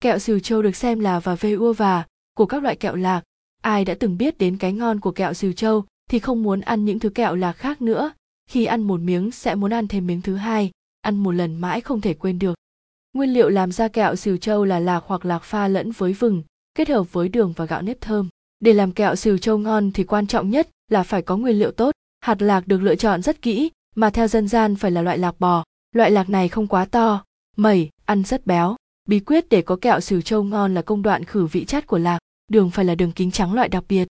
Kẹo xìu châu được xem là và vê ua và của các loại kẹo lạc. Ai đã từng biết đến cái ngon của kẹo xìu châu thì không muốn ăn những thứ kẹo lạc khác nữa. Khi ăn một miếng sẽ muốn ăn thêm miếng thứ hai, ăn một lần mãi không thể quên được. Nguyên liệu làm ra kẹo xìu châu là lạc hoặc lạc pha lẫn với vừng, kết hợp với đường và gạo nếp thơm. Để làm kẹo xìu châu ngon thì quan trọng nhất là phải có nguyên liệu tốt. Hạt lạc được lựa chọn rất kỹ, mà theo dân gian phải là loại lạc bò. Loại lạc này không quá to, mẩy, ăn rất béo. Bí quyết để có kẹo xìu châu ngon là công đoạn khử vị chát của lạc, đường phải là đường kính trắng loại đặc biệt.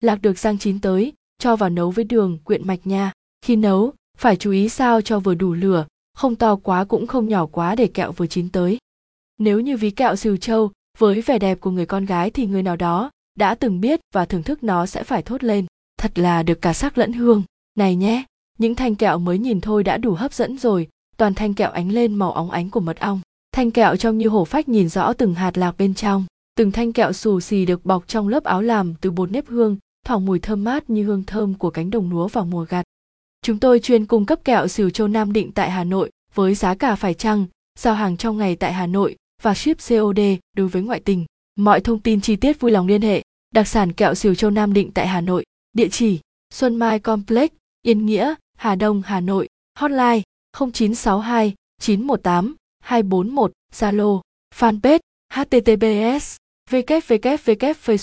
Lạc được rang chín tới, cho vào nấu với đường, quyện mạch nha. Khi nấu, phải chú ý sao cho vừa đủ lửa, không to quá cũng không nhỏ quá để kẹo vừa chín tới. Nếu như ví kẹo xìu châu với vẻ đẹp của người con gái thì người nào đó đã từng biết và thưởng thức nó sẽ phải thốt lên. Thật là được cả sắc lẫn hương. Này nhé, những thanh kẹo mới nhìn thôi đã đủ hấp dẫn rồi, toàn thanh kẹo ánh lên màu óng ánh của mật ong. Thanh kẹo trông như hổ phách nhìn rõ từng hạt lạc bên trong. Từng thanh kẹo xù xì được bọc trong lớp áo làm từ bột nếp hương, thoảng mùi thơm mát như hương thơm của cánh đồng lúa vào mùa gặt. Chúng tôi chuyên cung cấp kẹo xỉu châu Nam Định tại Hà Nội với giá cả phải chăng, giao hàng trong ngày tại Hà Nội và ship COD đối với ngoại tình. Mọi thông tin chi tiết vui lòng liên hệ. Đặc sản kẹo xỉu châu Nam Định tại Hà Nội. Địa chỉ: Xuân Mai Complex, Yên Nghĩa, Hà Đông, Hà Nội. Hotline: 0962 918 241, Zalo, fanpage https www facebook